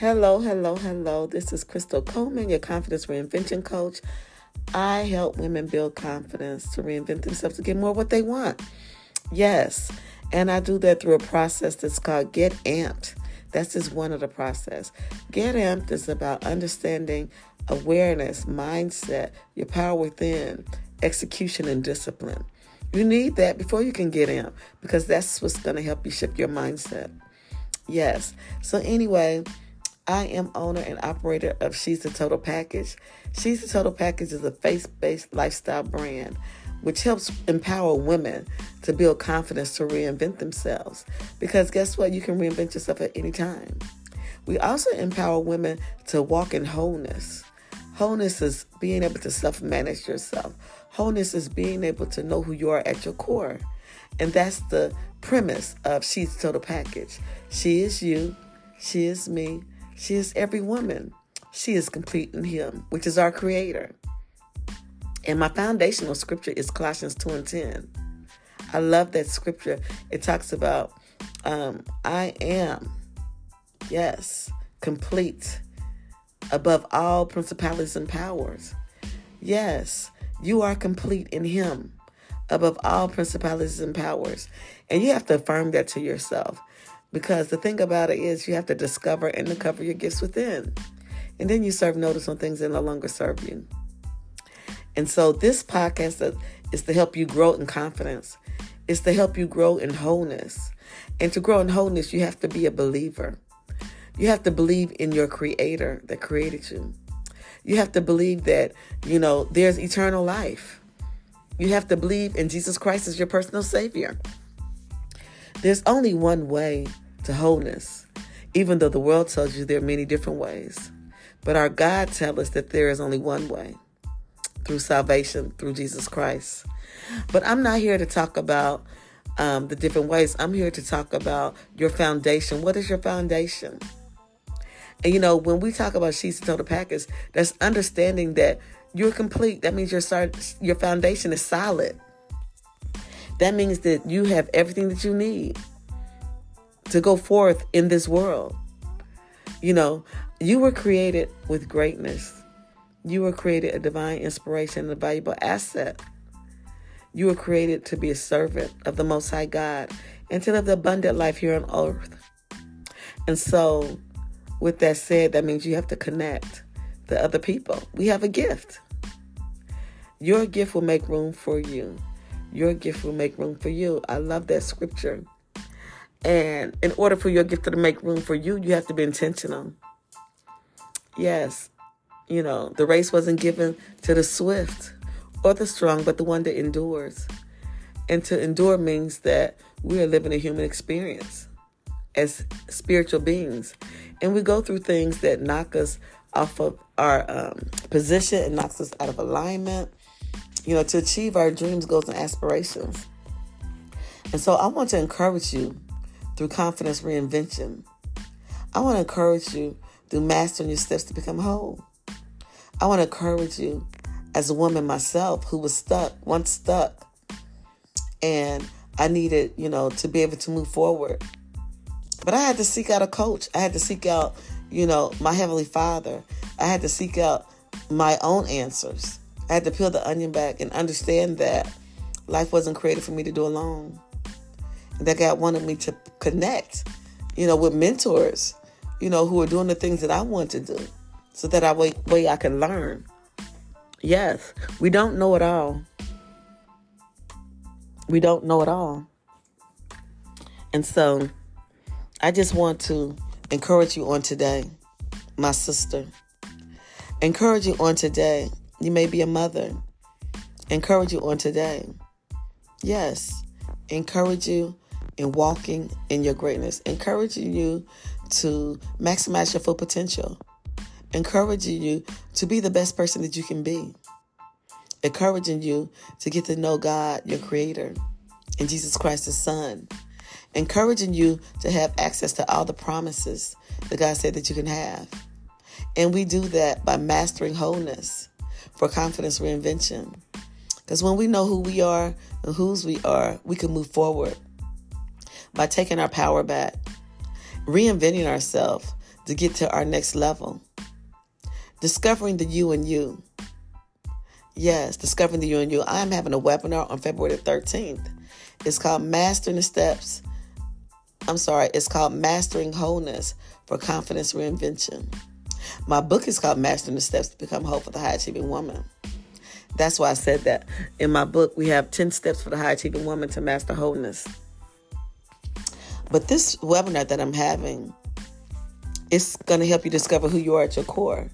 Hello, hello, hello. This is Crystal Coleman, your confidence reinvention coach. I help women build confidence to reinvent themselves to get more what they want. Yes, and I do that through a process that's called Get Amped. That's just one of the process. Get Amped is about understanding awareness, mindset, your power within, execution, and discipline. You need that before you can get amped because that's what's going to help you shift your mindset. Yes. So, anyway, I am owner and operator of She's the Total Package. She's the Total Package is a faith based lifestyle brand which helps empower women to build confidence to reinvent themselves. Because guess what? You can reinvent yourself at any time. We also empower women to walk in wholeness. Wholeness is being able to self manage yourself. Wholeness is being able to know who you are at your core. And that's the premise of She's the Total Package. She is you, she is me, she is every woman. She is complete in Him, which is our Creator. And my foundational scripture is Colossians 2 and 10. I love that scripture. It talks about, um, I am, yes, complete above all principalities and powers. Yes, you are complete in Him above all principalities and powers. And you have to affirm that to yourself. Because the thing about it is, you have to discover and uncover your gifts within. And then you serve notice on things that no longer serve you. And so, this podcast is to help you grow in confidence, it's to help you grow in wholeness. And to grow in wholeness, you have to be a believer. You have to believe in your creator that created you. You have to believe that, you know, there's eternal life. You have to believe in Jesus Christ as your personal savior. There's only one way to wholeness, even though the world tells you there are many different ways. But our God tells us that there is only one way through salvation, through Jesus Christ. But I'm not here to talk about um, the different ways. I'm here to talk about your foundation. What is your foundation? And you know, when we talk about She's the Total Package, that's understanding that you're complete. That means your your foundation is solid. That means that you have everything that you need to go forth in this world. You know, you were created with greatness. You were created a divine inspiration and a valuable asset. You were created to be a servant of the Most High God and to live the abundant life here on earth. And so, with that said, that means you have to connect to other people. We have a gift. Your gift will make room for you. Your gift will make room for you. I love that scripture. And in order for your gift to make room for you, you have to be intentional. Yes, you know, the race wasn't given to the swift or the strong, but the one that endures. And to endure means that we are living a human experience as spiritual beings. And we go through things that knock us off of our um, position and knocks us out of alignment, you know, to achieve our dreams, goals, and aspirations. And so I want to encourage you through confidence reinvention. I want to encourage you through mastering your steps to become whole. I want to encourage you as a woman myself who was stuck, once stuck, and I needed, you know, to be able to move forward. But I had to seek out a coach. I had to seek out, you know, my Heavenly Father. I had to seek out my own answers. I had to peel the onion back and understand that life wasn't created for me to do alone. And that God wanted me to connect, you know, with mentors, you know, who are doing the things that I want to do so that I way, way I can learn. Yes, we don't know it all. We don't know it all. And so I just want to encourage you on today, my sister. Encourage you on today. You may be a mother. Encourage you on today. Yes, encourage you in walking in your greatness, encouraging you to maximize your full potential, encouraging you to be the best person that you can be, encouraging you to get to know God, your Creator, and Jesus Christ, His Son, encouraging you to have access to all the promises that God said that you can have. And we do that by mastering wholeness for confidence reinvention. Because when we know who we are and whose we are, we can move forward by taking our power back, reinventing ourselves to get to our next level. Discovering the you and you. Yes, discovering the you and you. I am having a webinar on February the 13th. It's called Mastering the Steps. I'm sorry, it's called Mastering Wholeness for Confidence Reinvention. My book is called Mastering the Steps to Become Whole for the High Achieving Woman. That's why I said that. In my book, we have 10 steps for the high achieving woman to master wholeness. But this webinar that I'm having, it's going to help you discover who you are at your core.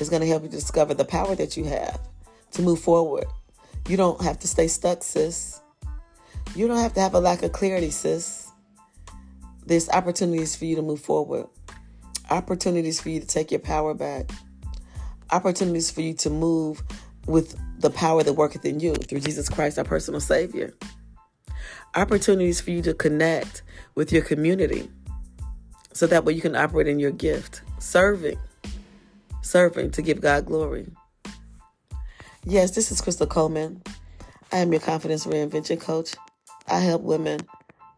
It's going to help you discover the power that you have to move forward. You don't have to stay stuck, sis. You don't have to have a lack of clarity, sis. There's opportunities for you to move forward, opportunities for you to take your power back, opportunities for you to move with the power that worketh in you through Jesus Christ, our personal Savior. Opportunities for you to connect with your community so that way you can operate in your gift, serving, serving to give God glory. Yes, this is Crystal Coleman. I am your confidence reinvention coach. I help women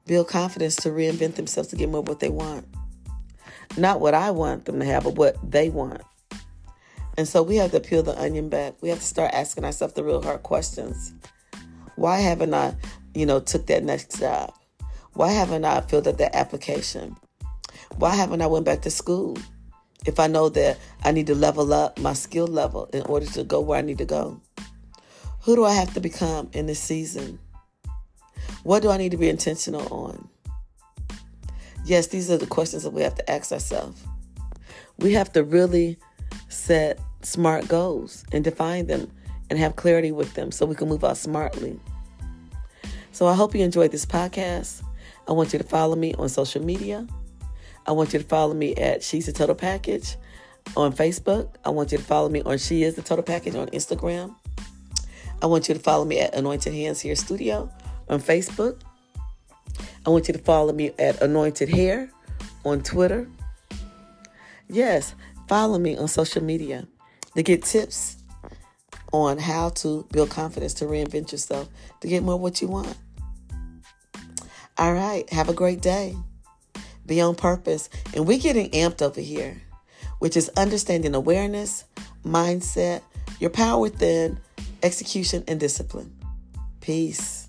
build confidence to reinvent themselves to get more of what they want. Not what I want them to have, but what they want. And so we have to peel the onion back. We have to start asking ourselves the real hard questions. Why haven't I, you know, took that next job? Why haven't I filled out that application? Why haven't I went back to school? if I know that I need to level up my skill level in order to go where I need to go? Who do I have to become in this season? What do I need to be intentional on? Yes, these are the questions that we have to ask ourselves. We have to really set smart goals and define them and have clarity with them so we can move out smartly. So I hope you enjoyed this podcast. I want you to follow me on social media. I want you to follow me at She's the Total Package on Facebook. I want you to follow me on She is the Total Package on Instagram. I want you to follow me at Anointed Hands Hair Studio on Facebook. I want you to follow me at Anointed Hair on Twitter. Yes, follow me on social media to get tips on how to build confidence to reinvent yourself to get more what you want. All right, have a great day be on purpose. And we're getting amped over here, which is understanding awareness, mindset, your power within, execution, and discipline. Peace.